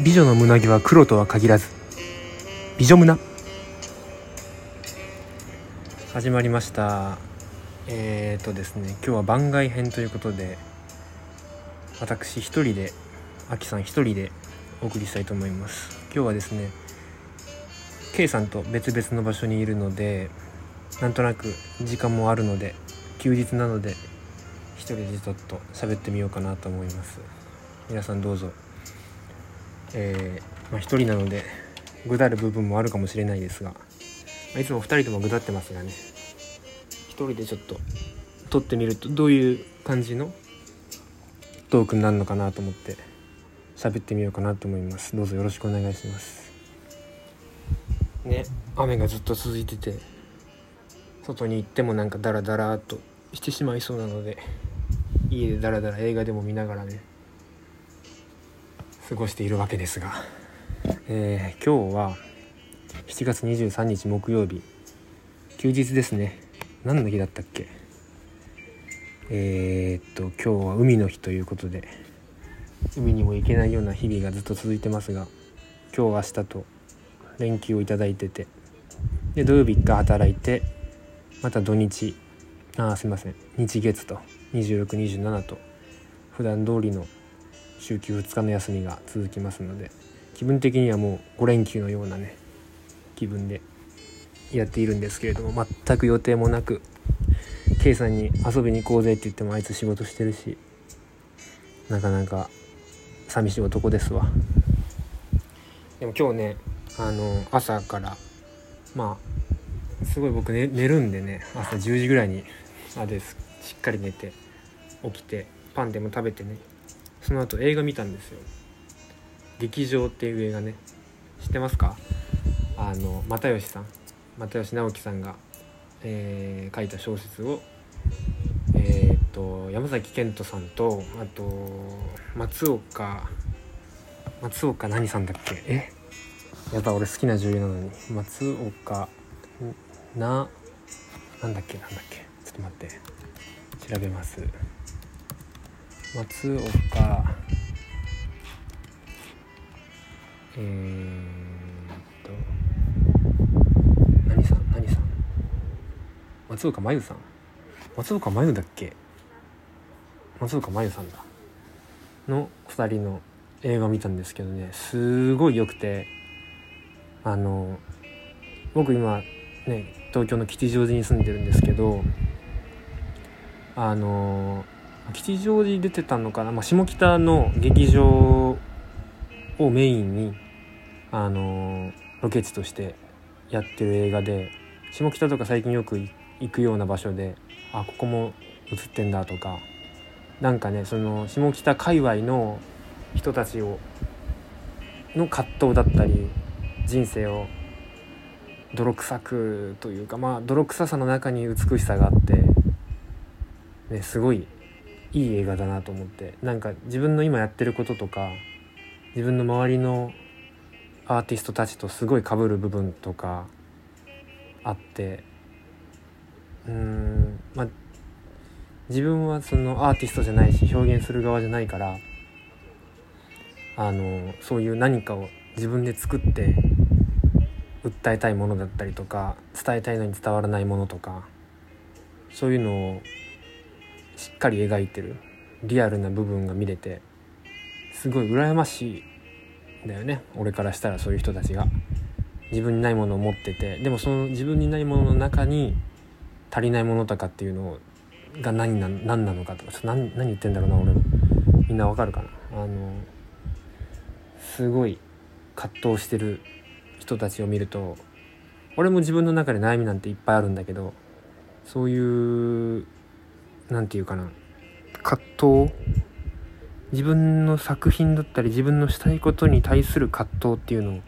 美女の胸毛は黒とは限らず美女胸。始まりました。えーとですね今日は番外編ということで私一人であきさん一人でお送りしたいと思います。今日はですね K さんと別々の場所にいるのでなんとなく時間もあるので休日なので一人でちょっと喋ってみようかなと思います。皆さんどうぞ。えー、まあ、一人なのでぐだる部分もあるかもしれないですが、まあ、いつも2人ともぐだってますがね一人でちょっと撮ってみるとどういう感じのトークになるのかなと思って喋ってみようかなと思います。どうぞよろしくお願いします。ね雨がずっと続いてて外に行ってもなんかダラダラとしてしまいそうなので家でダラダラ映画でも見ながらね過ごしているわけですが、えー、今日は7月23日木曜日。休日ですね。何の日だったっけ？えー、っと今日は海の日ということで。海にも行けないような日々がずっと続いてますが今日明日と連休を頂いてて。で土曜日1回働いてまた土日。あすいません。日月と。2627と。普段通りの週休2日の休みが続きますので気分的にはもう5連休のようなね気分でやっているんですけれども全く予定もなく K さんに遊びに行こうぜって言ってもあいつ仕事してるしなかなか寂しい男ですわ。でも今日ねあの朝からまあすごい僕、ね、寝るんでね朝10時ぐらいにあです。しっかり寝て起きてパンでも食べてねその後映画見たんですよ。劇場っていう映画ね。知ってますか？あの又吉さん。又吉直樹さんが、えー、書いた小説をえー、っと山崎賢人さんとあと松岡松岡何さんだっけ？え？やっぱ俺好きな女優なのに。松岡ななんだっけ？なんだっけ？ちょっと待って。調べます。松岡。えー、と。何さん何さん？松岡真優さん。松岡真優だっけ？松岡真優さんだ。の2人の映画見たんですけどね。すごい良くて。あの僕今ね東京の吉祥寺に住んでるんですけどあの吉祥寺出てたのかな、まあ、下北の劇場をメインにあのロケ地としてやってる映画で下北とか最近よく行くような場所であここも映ってんだとかなんかねその下北界隈の人たちをの葛藤だったり人生を泥臭くというかまあ泥臭さの中に美しさがあって、ね、すごいいい映画だなと思って。なんか自分の今やってることとか自分の周りのアーティストたちとすごい被る部分とかあって。うんまあ自分はそのアーティストじゃないし表現する側じゃないからあのそういう何かを自分で作って訴えたいものだったりとか伝えたいのに伝わらないものとかそういうのをしっかり描いてるリアルな部分が見れてすごい羨ましいだよね。俺からしたらそういう人たちが。自分にないものを持ってて。でもその自分にないものの中に足りないものとかっていうのが何な何なのかとか。何何言ってんだろうな俺みんなわかるかな？あのすごい葛藤してる人たちを見ると俺も自分の中で悩みなんていっぱいあるんだけどそういう何て言うかな。葛藤？自分の作品だったり自分のしたいことに対する葛藤っていうのを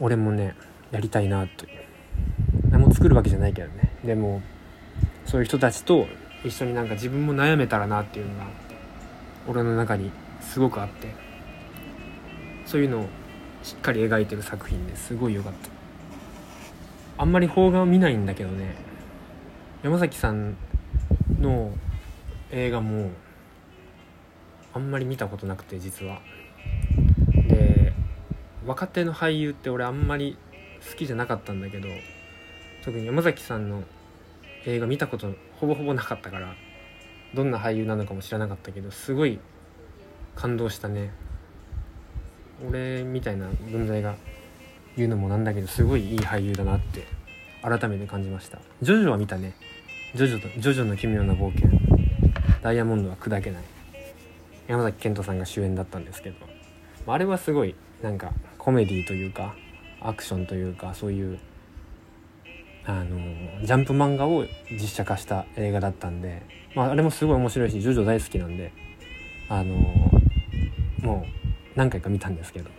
俺もねやりたいなと。何も作るわけじゃないけどね。でもそういう人たちと一緒になんか自分も悩めたらなっていうのが俺の中にすごくあって。そういうのをしっかり描いてる作品ですごい良かった。あんまり邦画を見ないんだけどね。山崎さんの映画もあんまり見たことなくて実は。で若手の俳優って俺あんまり好きじゃなかったんだけど特に山崎さんの映画見たことほぼほぼなかったからどんな俳優なのかも知らなかったけどすごい感動したね。俺みたいな文在が言うのもなんだけどすごいいい俳優だなって改めて感じました。ジョジョは見たね。ジョジョとジョジョの奇妙な冒険。ダイヤモンドは砕けない。山崎賢人さんが主演だったんですけど。あれはすごいなんかコメディというかアクションというかそういうあのジャンプ漫画を実写化した映画だったんで、まあ、あれもすごい面白いしジョジョ大好きなんであのもう何回か見たんですけど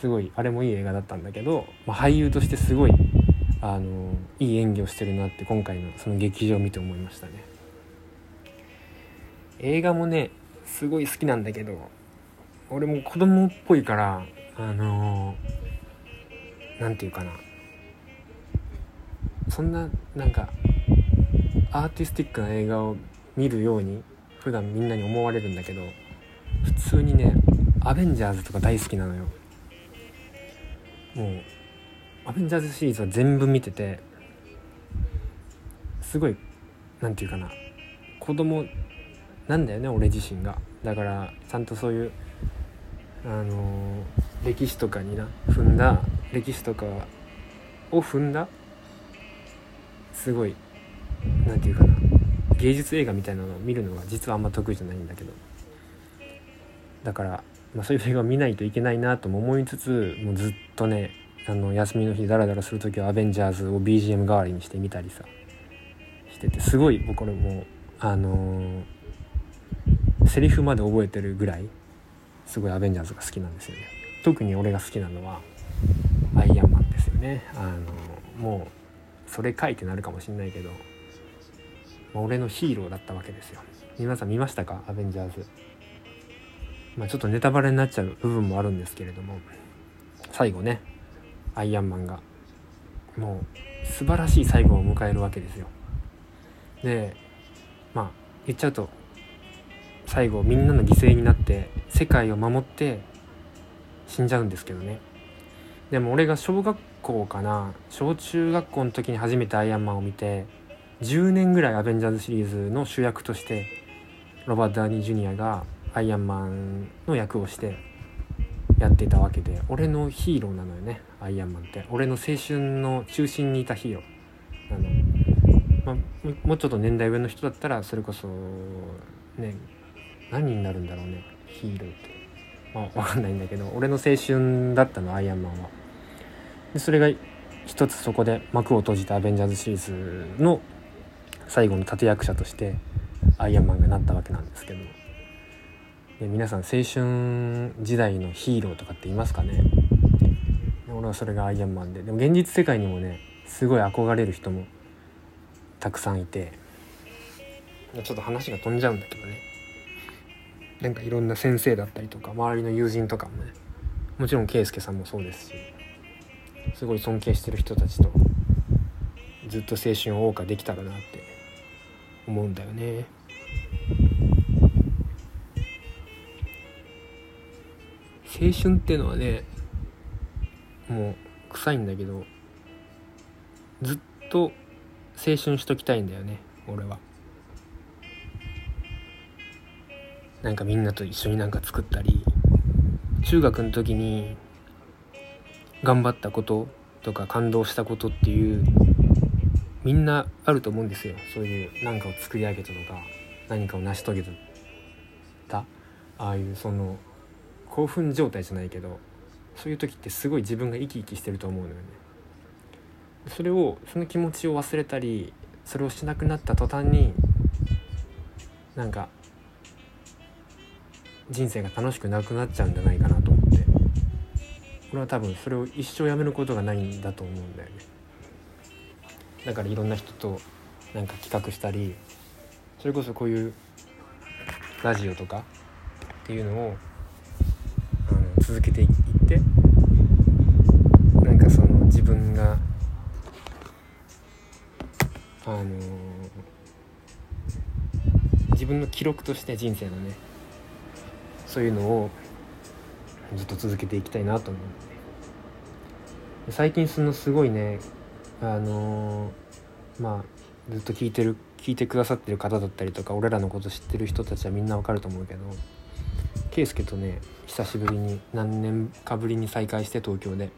すごいあれもいい映画だったんだけど、まあ、俳優としてすごいあのいい演技をしてるなって今回のその劇場を見て思いましたね。映画もねすごい好きなんだけど俺も子供っぽいからあの何て言うかな。そんななんかアーティスティックな映画を見るように普段みんなに思われるんだけど普通にねアベンジャーズとか大好きなのよ。もうアベンジャーズシリーズは全部見ててすごい何て言うかな。子供なんだよね俺自身が。だからちゃんとそういうあの歴史とかにな踏んだ歴史とかを踏んだすごい何て言うかな。芸術映画みたいなのを見るのが実はあんま得意じゃないんだけど。だから、まあ、そういう映画を見ないといけないなとも思いつつもうずっとねあの休みの日ダラダラする時はアベンジャーズを BGM 代わりにしてみたりさしててすごい僕これもうあのー、セリフまで覚えてるぐらいすごいアベンジャーズが好きなんですよね。特に俺が好きなのはアイアンマンですよね。あのー、もうそれ書いてなるかもしんないけど俺のヒーローだったわけですよ。皆さん見ましたか？アベンジャーズ。まあちょっとネタバレになっちゃう部分もあるんですけれども最後ねアイアンマンが。もう素晴らしい最後を迎えるわけですよ。でまあ言っちゃうと最後みんなの犠牲になって世界を守って死んじゃうんですけどね。でも俺が小学校かな。小中学校の時に初めてアイアンマンを見て10年ぐらいアベンジャーズシリーズの主役としてロバート・ダーニー・ジュニアがアイアンマンの役をしてやってたわけで俺のヒーローなのよね。アイアンマンって。俺の青春の中心にいたヒーローなの、まあ、もうちょっと年代上の人だったらそれこそね何になるんだろうね。ヒーローって。まあ分かんないんだけど俺の青春だったのアイアンマンは。でそれが一つそこで幕を閉じたアベンジャーズシリーズの最後の立役者としてアイアンマンがなったわけなんですけど。で皆さん青春時代のヒーローとかっていますかね？俺はそれがアイアンマンで。でも現実世界にもねすごい憧れる人もたくさんいて。ちょっと話が飛んじゃうんだけどね。なんかいろんな先生だったりとか周りの友人とかもね。もちろん圭介さんもそうですしすごい尊敬してる人たちとずっと青春を謳歌できたらなって思うんだよね。青春っていうのはねもう臭いんだけどずっと青春しときたいんだよね俺は。なんかみんなと一緒になんか作ったり中学の時に頑張ったこととか感動したことっていうみんなあると思うんですよ。そういう何かを作り上げたとか何かを成し遂げた。ああいうその興奮状態じゃないけどそういう時ってすごい自分が生き生きしてると思うのよね。それをその気持ちを忘れたりそれをしなくなった途端になんか人生が楽しくなくなっちゃうんじゃないかなと思って。俺は多分それを一生やめることがないんだと思うんだよね。だからいろんな人となんか企画したりそれこそこういうラジオとかっていうのを続けていってあの自分の記録として人生のねそういうのをずっと続けていきたいなと思う最近そのすごいねあのー、まあずっと聞いてる聞いてくださってる方だったりとか俺らのこと知ってる人たちはみんなわかると思うけど圭介とね久しぶりに何年かぶりに再会して東京で。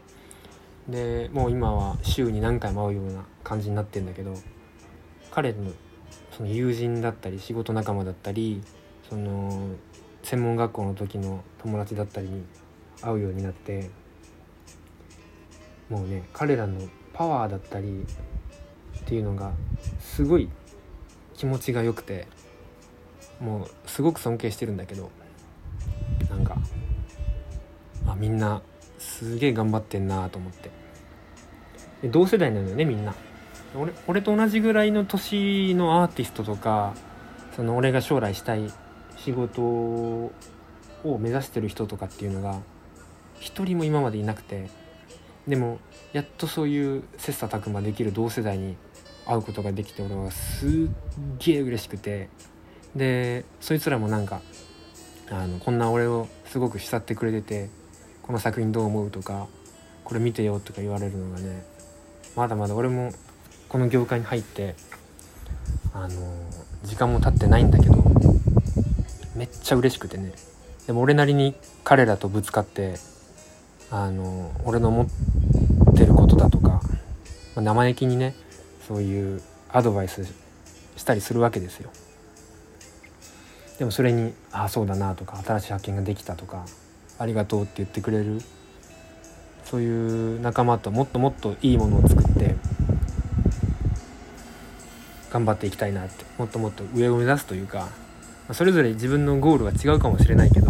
でもう今は週に何回も会うような感じになってんだけど彼のその友人だったり仕事仲間だったりその専門学校の時の友達だったりに会うようになってもうね彼らのパワーだったりっていうのがすごい気持ちが良くてもうすごく尊敬してるんだけどなんかあみんなすげえ頑張ってんなと思って。同世代なのよねみんな。俺俺と同じぐらいの年のアーティストとかその俺が将来したい仕事を目指してる人とかっていうのが一人も今までいなくてでもやっとそういう切磋琢磨できる同世代に会うことができて俺はすっげえ嬉しくてでそいつらもなんかあのこんな俺をすごく慕ってくれててこの作品どう思うとかこれ見てよとか言われるのがねまだまだ俺もこの業界に入ってあの時間も経ってないんだけどめっちゃ嬉しくてね。でも俺なりに彼らとぶつかってあの俺の思ってることだとか、まあ、生意気にねそういうアドバイスしたりするわけですよ。でもそれに「ああそうだな」とか「新しい発見ができた」とか「ありがとう」って言ってくれるそういう仲間ともっともっといいものを作って頑張っていきたいなってもっともっと上を目指すというかそれぞれ自分のゴールは違うかもしれないけど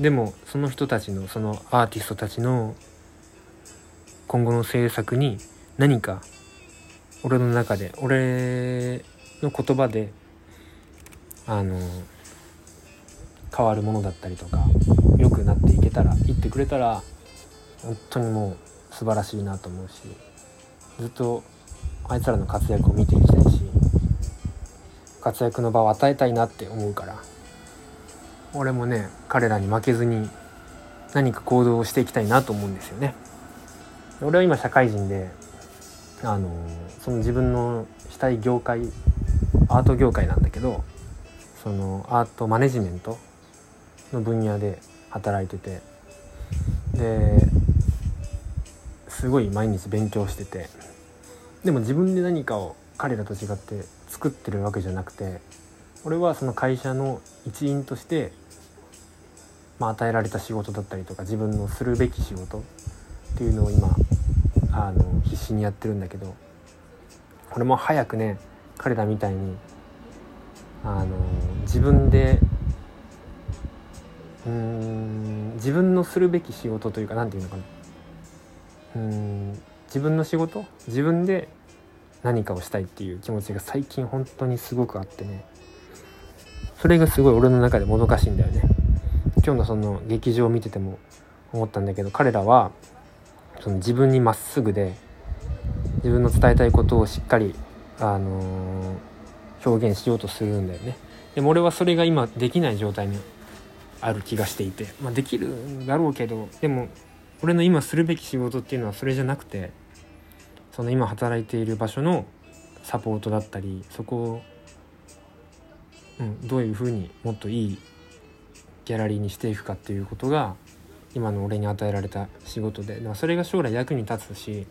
でもその人たちのそのアーティストたちの今後の制作に何か俺の中で俺の言葉であの変わるものだったりとか良くなっていけたら言ってくれたら本当にもう素晴らしいなと思うしずっとあいつらの活躍を見ていきたいし活躍の場を与えたいなって思うから俺もね彼らに負けずに何か行動をしていきたいなと思うんですよね。俺は今社会人であのその自分のしたい業界アート業界なんだけどそのアートマネジメントの分野で働いててですごい毎日勉強しててでも自分で何かを彼らと違って作ってるわけじゃなくて俺はその会社の一員として、まあ、与えられた仕事だったりとか自分のするべき仕事っていうのを今あの必死にやってるんだけど俺も早くね彼らみたいにあの自分でうん自分のするべき仕事というか何て言うのかな。うん自分の仕事？自分で何かをしたいっていう気持ちが最近本当にすごくあってね。それがすごい俺の中でもどかしいんだよね。今日のその劇場を見てても思ったんだけど彼らはその自分にまっすぐで自分の伝えたいことをしっかり、あのー、表現しようとするんだよね。でも俺はそれが今できない状態にある気がしていて、まあ、できるんだろうけどでも俺の今するべき仕事っていうのはそれじゃなくてその今働いている場所のサポートだったりそこを、うん、どういうふうにもっといいギャラリーにしていくかっていうことが今の俺に与えられた仕事でそれが将来役に立つし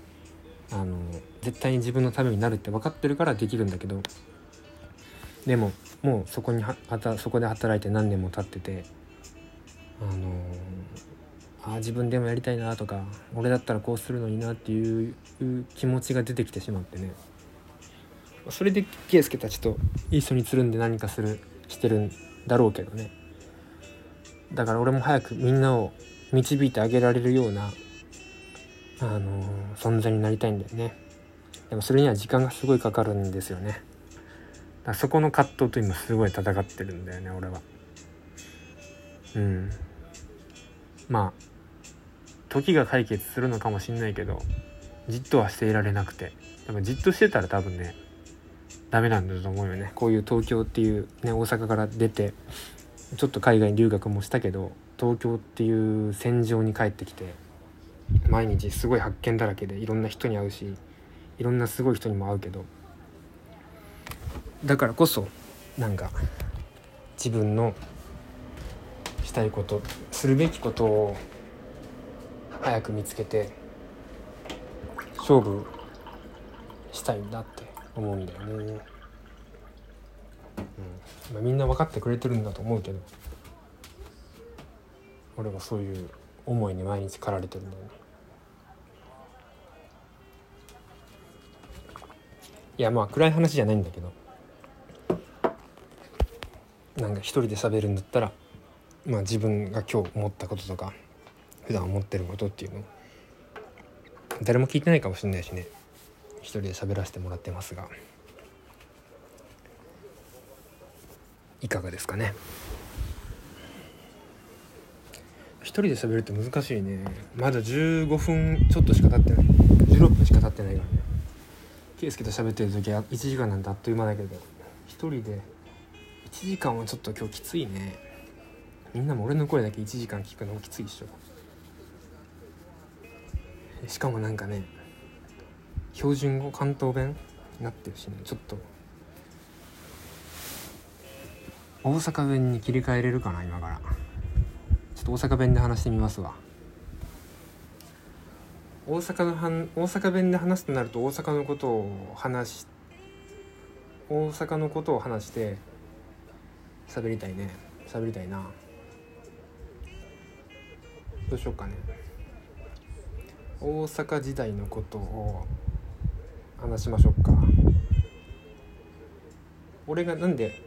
あの絶対に自分のためになるって分かってるからできるんだけどでももうそこにはそこで働いて何年も経っててあのあ自分でもやりたいなとか俺だったらこうするのになっていう気持ちが出てきてしまってね。それで圭介たちと一緒につるんで何かするしてるんだろうけどね。だから俺も早くみんなを導いてあげられるようなあの存在になりたいんだよね。でもそれには時間がすごいかかるんですよね。だそこの葛藤と今すごい戦ってるんだよね俺は。うん。まあ時が解決するのかもしんないけどじっとはしていられなくて。でもじっとしてたら多分ねダメなんだと思うよね。こういう東京っていうね大阪から出てちょっと海外に留学もしたけど東京っていう戦場に帰ってきて毎日すごい発見だらけでいろんな人に会うしいろんなすごい人にも会うけどだからこそなんか自分のしたいことするべきことを早く見つけて勝負したいんだって思うんだよね、うん。まあ、みんな分かってくれてるんだと思うけど俺はそういう思いに毎日駆られてるんだよね。いやまあ暗い話じゃないんだけどなんか一人で喋るんだったらまあ自分が今日思ったこととか普段思ってることっていうの。誰も聞いてないかもしれないしね。一人で喋らせてもらってますが。いかがですかね。一人で喋るって難しいね。まだ15分ちょっとしか経ってない。16分しか経ってないからね。圭介と喋ってる時は1時間なんてあっという間だけど一人で1時間はちょっと今日きついね。みんなも俺の声だけ1時間聞くのもきついっしょ。しかもなんかね標準語関東弁になってるしねちょっと。大阪弁に切り替えれるかな今から。ちょっと大阪弁で話してみますわ。大阪のはん大阪弁で話すとなると大阪のことを話し大阪のことを話して喋りたいね。喋りたいな。どうしようかね。大阪時代のことを話しましょうか。俺がなんで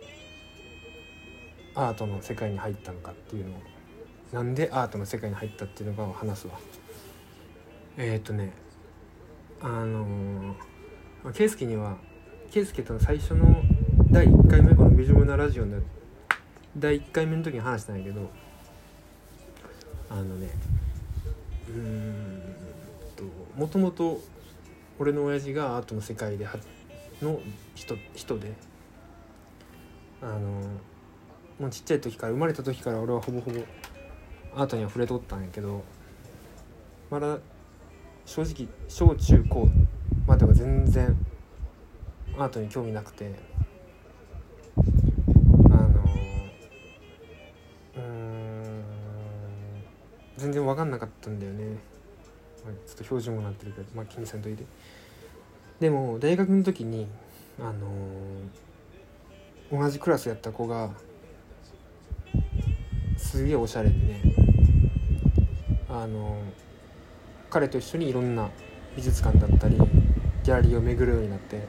アートの世界に入ったのかっていうのをなんでアートの世界に入ったっていうのかを話すわ。えっ、ー、とねあのー、圭介には圭介との最初の第1回目この「ビジョムなラジオ」の第1回目の時に話したんやけどあのねうんもともと俺の親父がアートの世界での人人であのもうちっちゃい時から生まれた時から俺はほぼほぼアートには触れとったんやけどまだ正直小中高までは全然アートに興味なくてあのうん全然分かんなかったんだよね。ちょっと標準語なってるけどまあ気にせんといて。でも大学の時にあの同じクラスやった子がすげえおしゃれでねあの彼と一緒にいろんな美術館だったりギャラリーを巡るようになって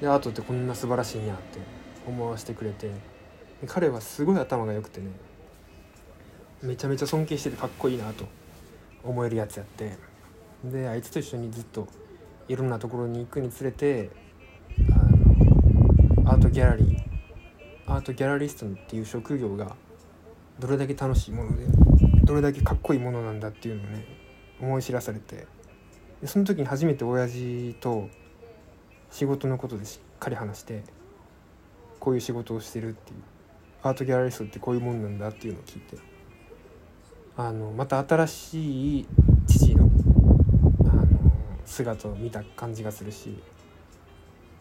でアートってこんな素晴らしいんやって思わせてくれて彼はすごい頭が良くてねめちゃめちゃ尊敬しててかっこいいなと。思えるやつやって。であいつと一緒にずっといろんなところに行くにつれてあのアートギャラリーアートギャラリストっていう職業がどれだけ楽しいものでどれだけかっこいいものなんだっていうのをね思い知らされて。でその時に初めて親父と仕事のことでしっかり話してこういう仕事をしてるっていうアートギャラリストってこういうもんなんだっていうのを聞いて。あのまた新しい父のあの姿を見た感じがするし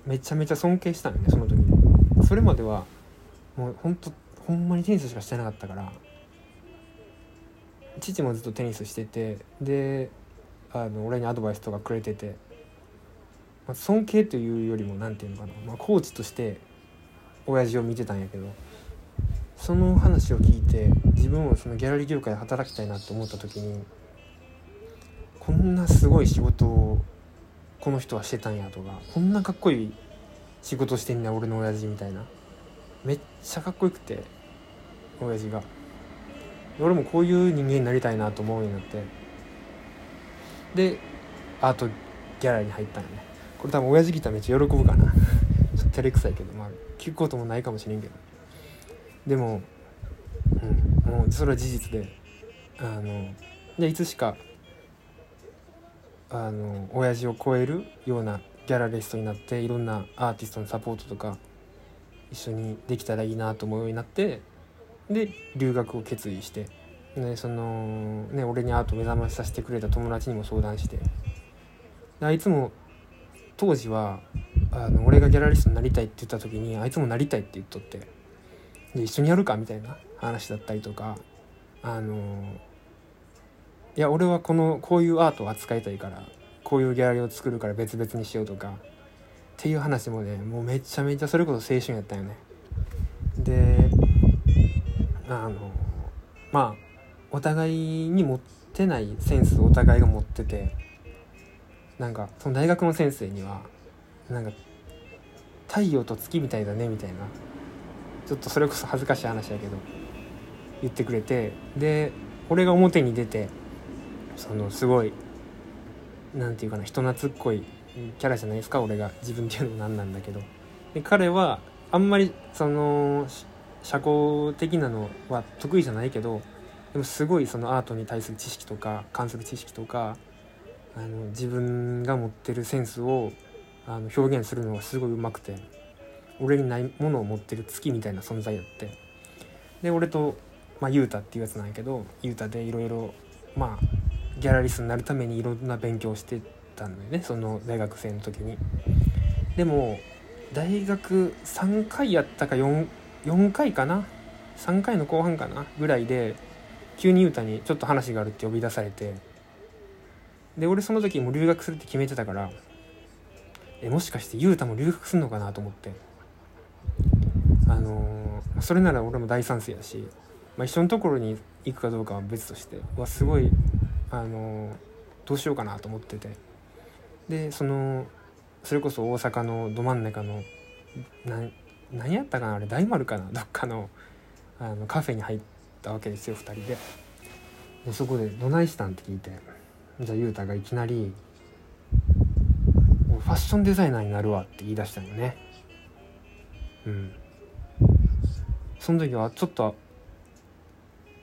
めちゃめちゃ尊敬したのねその時に。それまではもうほんとほんまにテニスしかしてなかったから父もずっとテニスしててであの俺にアドバイスとかくれてて、まあ、尊敬というよりも何て言うのかな、まあ、コーチとして親父を見てたんやけどその話を聞いて自分もそのギャラリー業界で働きたいなと思った時にこんなすごい仕事をこの人はしてたんやとかこんなかっこいい仕事してんね俺の親父みたいな。めっちゃかっこよくて親父が。俺もこういう人間になりたいなと思うようになって。でアートギャラリーに入ったのね。これ多分親父来たらめっちゃ喜ぶかな。ちょっと照れくさいけどまあ聞くこともないかもしれんけど。でもうんもうそれは事実であのでいつしかあの親父を超えるようなギャラリストになっていろんなアーティストのサポートとか一緒にできたらいいなと思うようになってで留学を決意してでそのね俺にアート目覚ましさせてくれた友達にも相談して。あいつも当時はあの俺がギャラリストになりたいって言った時にあいつもなりたいって言っとって。で一緒にやるかみたいな話だったりとかあのいや俺はこのこういうアートを扱いたいからこういうギャラリーを作るから別々にしようとかっていう話もねもうめちゃめちゃそれこそ青春やったよね。であのまあお互いに持ってないセンスをお互いが持っててなんかその大学の先生にはなんか太陽と月みたいだねみたいなちょっとそれこそ恥ずかしい話やけど言ってくれてで俺が表に出てそのすごい何て言うかな人懐っこいキャラじゃないですか俺が。自分っていうのもなんなんだけど。で彼はあんまりその社交的なのは得意じゃないけどでもすごいそのアートに対する知識とか関する知識とかあの自分が持ってるセンスをあの表現するのがすごいうまくて。俺にないものを持ってる月みたいな存在やって。で俺と、まあ、ユータっていうやつなんやけどユータでいろいろまあギャラリストになるためにいろんな勉強してたんだよね。その大学生の時に。でも大学3回やったか 4, 4回かな？3回の後半かな？ぐらいで急に雄太にちょっと話があるって呼び出されて。で俺その時も留学するって決めてたからえもしかして雄太も留学すんのかなと思って。あの、それなら俺も大賛成やし、まあ、一緒のところに行くかどうかは別としてわすごいあのどうしようかなと思ってて。でそのそれこそ大阪のど真ん中の何やったかなあれ大丸かなどっかのあのカフェに入ったわけですよ2人で。でそこで「どないしたん?」って聞いてじゃあ雄太がいきなり「ファッションデザイナーになるわ」って言い出したんよね。うん。その時はちょっと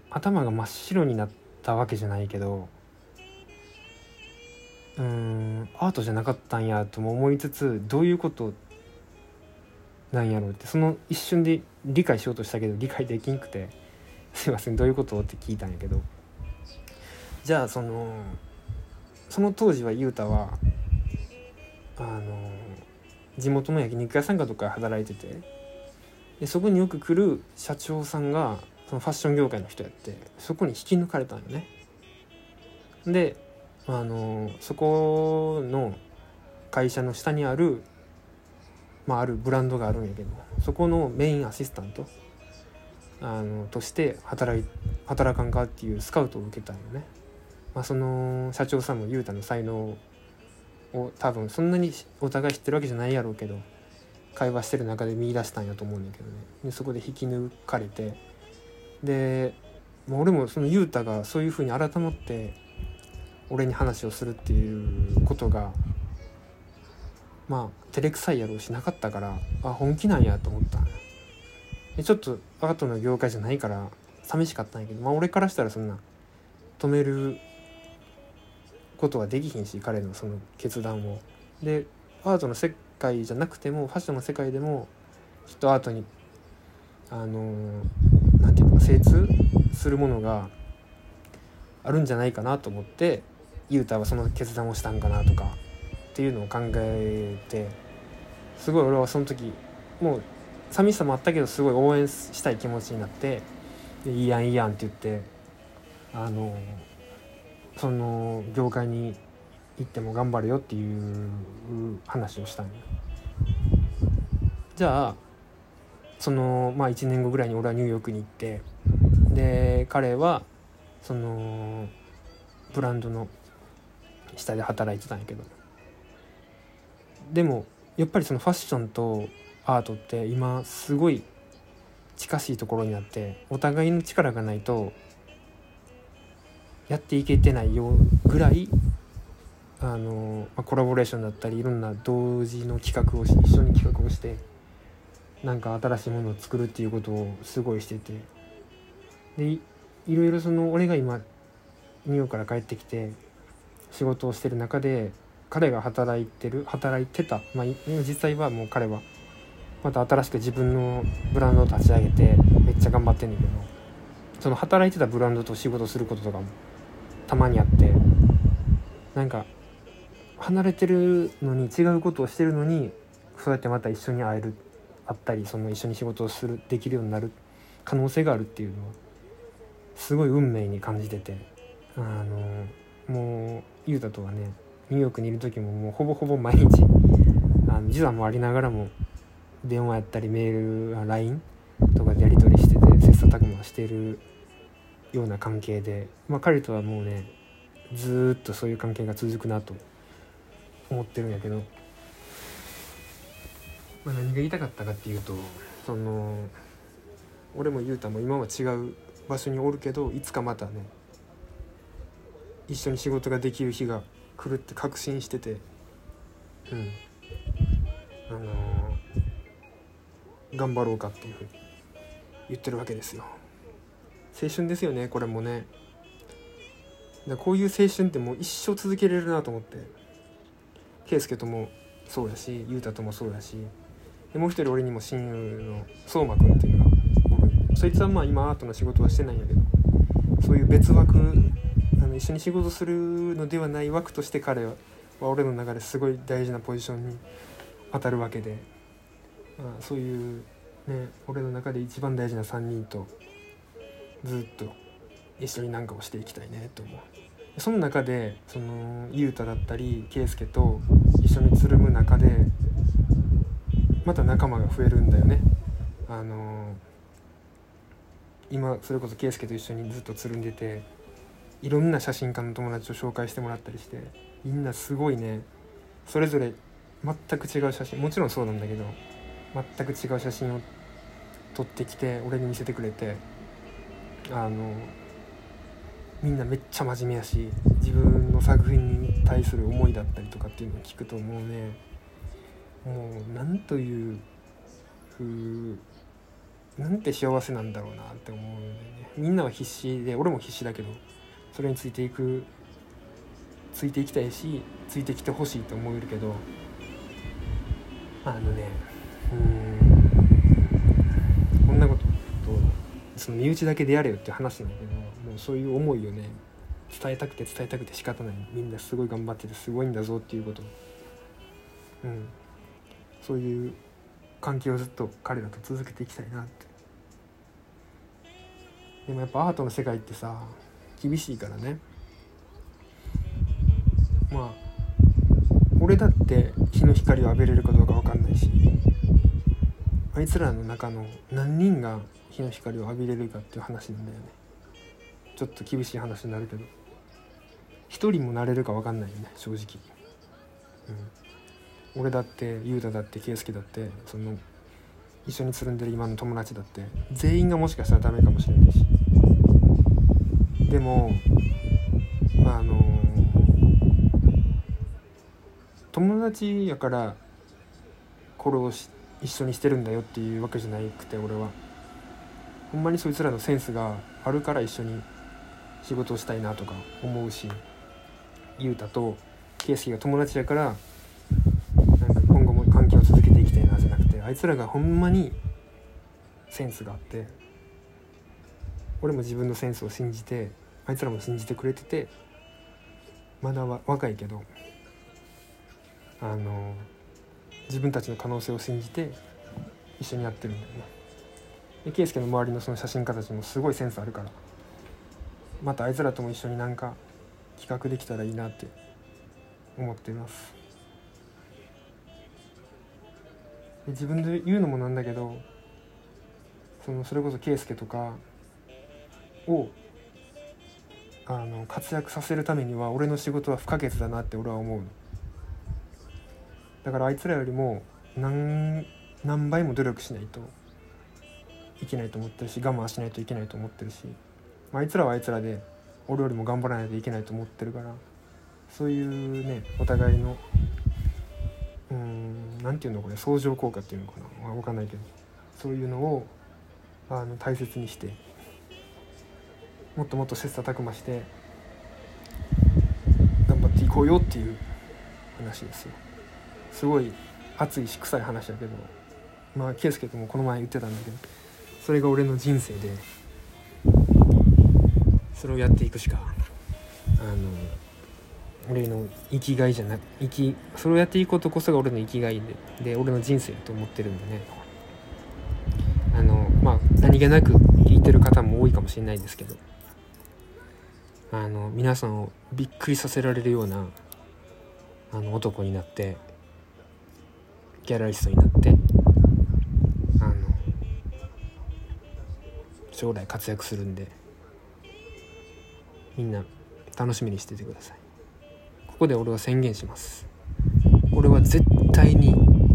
頭が真っ白になったわけじゃないけどうんアートじゃなかったんやとも思いつつどういうことなんやろうってその一瞬で理解しようとしたけど理解できんくて「すいませんどういうこと?」って聞いたんやけどじゃあそのその当時は雄太はあの地元の焼肉屋さんかとか働いててでそこによく来る社長さんがそのファッション業界の人やってそこに引き抜かれたんよね。であのそこの会社の下にある、まあ、あるブランドがあるんやけどそこのメインアシスタントあのとして働い働かんかっていうスカウトを受けたんよね。まあ、その社長さんも雄太の才能を多分そんなにお互い知ってるわけじゃないやろうけど会話してる中で見出したんやと思うんだけどね。でそこで引き抜かれて。でもう俺もその雄太がそういうふうに改まって俺に話をするっていうことがまあ照れくさいやろうしなかったからあ本気なんやと思ったでちょっとアートの業界じゃないから寂しかったんやけどまあ俺からしたらそんな止めることはできひんし彼のその決断を。でアートの世界じゃなくてもファッションの世界でもきっとアートにあの何て言うのか精通するものがあるんじゃないかなと思って雄太はその決断をしたんかなとかっていうのを考えてすごい俺はその時もう寂しさもあったけどすごい応援したい気持ちになって「いいやんいいやん」って言ってあのその業界に行っても頑張るよっていう話をしたんよ。じゃあそのまあ1年後ぐらいに俺はニューヨークに行ってで彼はそのブランドの下で働いてたんやけどでもやっぱりそのファッションとアートって今すごい近しいところにあってお互いの力がないとやっていけてないよぐらいあの、まあ、コラボレーションだったりいろんな同時の企画をし一緒に企画をしてなんか新しいものを作るっていうことをすごいしてて。でいろいろその俺が今ニューヨークから帰ってきて仕事をしてる中で彼が働いてる働いてた、まあ、実際はもう彼はまた新しく自分のブランドを立ち上げてめっちゃ頑張ってんねんけどその働いてたブランドと仕事することとかもたまにあってなんか離れてるのに違うことをしてるのにそうやってまた一緒に会える会ったりその一緒に仕事をするできるようになる可能性があるっていうのはすごい運命に感じててあのもう雄太とはねニューヨークにいる時ももうほぼほぼ毎日あの時差もありながらも電話やったりメール LINE とかでやり取りしてて切磋琢磨してるような関係で、まあ、彼とはもうねずっとそういう関係が続くなと思ってるんやけど、まあ、何が言いたかったかっていうとその俺も雄太も今は違う場所におるけどいつかまたね一緒に仕事ができる日が来るって確信してて。うん。あのー、頑張ろうかっていうふうに言ってるわけですよ。青春ですよねこれもね。だこういう青春ってもう一生続けれるなと思って。圭介ともそうやし雄太ともそうやしでもう一人俺にも親友の相馬くんっていうのが僕そいつはまあ今アートの仕事はしてないんやけどそういう別枠あの一緒に仕事するのではない枠として彼は俺の中ですごい大事なポジションに当たるわけで、まあ、そういうね俺の中で一番大事な3人とずっと一緒に何かをしていきたいねと思う。その中でその雄太だったり圭介と一緒につるむ中でまた仲間が増えるんだよね。あの今それこそ圭介と一緒にずっとつるんでていろんな写真家の友達を紹介してもらったりしてみんなすごいね。それぞれ全く違う写真もちろんそうなんだけど全く違う写真を撮ってきて俺に見せてくれてあのみんなめっちゃ真面目やし自分の作品に対する思いだったりとかっていうのを聞くともうね。もうなんというなんて幸せなんだろうなって思うんでね。みんなは必死で俺も必死だけどそれについていくついていきたいしついてきてほしいと思えるけどあのねうんこんなことその身内だけでやれよっていう話なんだけどそういう思いをね伝えたくて伝えたくて仕方ない。みんなすごい頑張っててすごいんだぞっていうこと。うん。そういう関係をずっと彼らと続けていきたいなって。でもやっぱアートの世界ってさ厳しいからね。まあ俺だって日の光を浴びれるかどうか分かんないしあいつらの中の何人が日の光を浴びれるかっていう話なんだよね。ちょっと厳しい話になるけど。一人もなれるか分かんないよね正直、うん、俺だって雄太だって圭介だってその一緒につるんでる今の友達だって全員がもしかしたらダメかもしれないし。でもまああの友達やからこれをし一緒にしてるんだよっていうわけじゃなくて俺は。ほんまにそいつらのセンスがあるから一緒に仕事をしたいなとか思うし雄太と圭介が友達やからなんか今後も関係を続けていきたいなじゃなくてあいつらがほんまにセンスがあって俺も自分のセンスを信じてあいつらも信じてくれててまだ若いけどあの自分たちの可能性を信じて一緒にやってるんだよね。で圭介の周りのその写真家たちもすごいセンスあるからまたあいつらとも一緒になんか企画できたらいいなって思っています。で自分で言うのもなんだけどそのそれこそ圭介とかをあの活躍させるためには俺の仕事は不可欠だなって俺は思う。だからあいつらよりも何何倍も努力しないといけないと思ってるし我慢しないといけないと思ってるし、あ、いつらはあいつらで俺よりも頑張らないといけないと思ってるからそういうねお互いのうん何て言うのこれ相乗効果っていうのかな、分かんないけどそういうのをあの大切にしてもっともっと切磋琢磨して頑張っていこうよっていう話ですよ。すごい熱いし臭い話だけどまあ圭介ともこの前言ってたんだけどそれが俺の人生でそれをやっていくしかあの俺の生きがいじゃな生きそれをやっていくことこそが俺の生きがいでで俺の人生だと思ってるんでね。あのまあ何気なく聞いてる方も多いかもしれないですけどあの皆さんをびっくりさせられるようなあの男になってギャラリストになってあの将来活躍するんでみんな楽しみにしててください。ここで俺は宣言します。俺は絶対に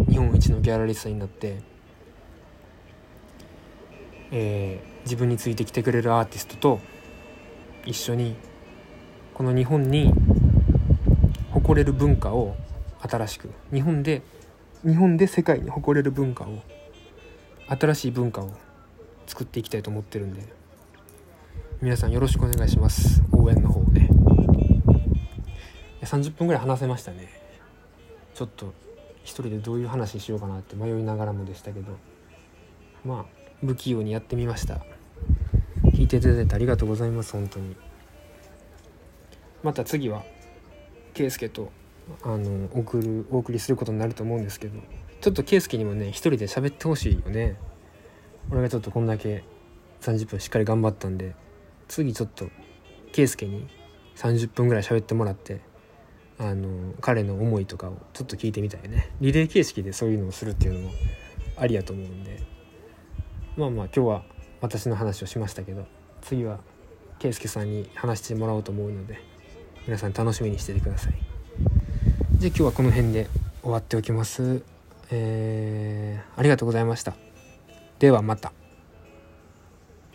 日本一のギャラリストになってえー、自分についてきてくれるアーティストと一緒にこの日本に誇れる文化を新しく日本で日本で世界に誇れる文化を新しい文化を作っていきたいと思ってるんで皆さんよろしくお願いします。応援の方ね30分ぐらい話せましたね。ちょっと一人でどういう話しようかなって迷いながらもでしたけど。まあ不器用にやってみました。聞いていただいてありがとうございます本当に。また次は圭介とあの送るお送りすることになると思うんですけど。ちょっと圭介にもね一人で喋ってほしいよね。俺がちょっとこんだけ30分しっかり頑張ったんで。次ちょっと圭介に30分ぐらい喋ってもらってあの彼の思いとかをちょっと聞いてみたいね。リレー形式でそういうのをするっていうのもありやと思うんで。まあまあ今日は私の話をしましたけど次は圭介さんに話してもらおうと思うので皆さん楽しみにしててください。じゃあ今日はこの辺で終わっておきます。えー、ありがとうございました。ではまた。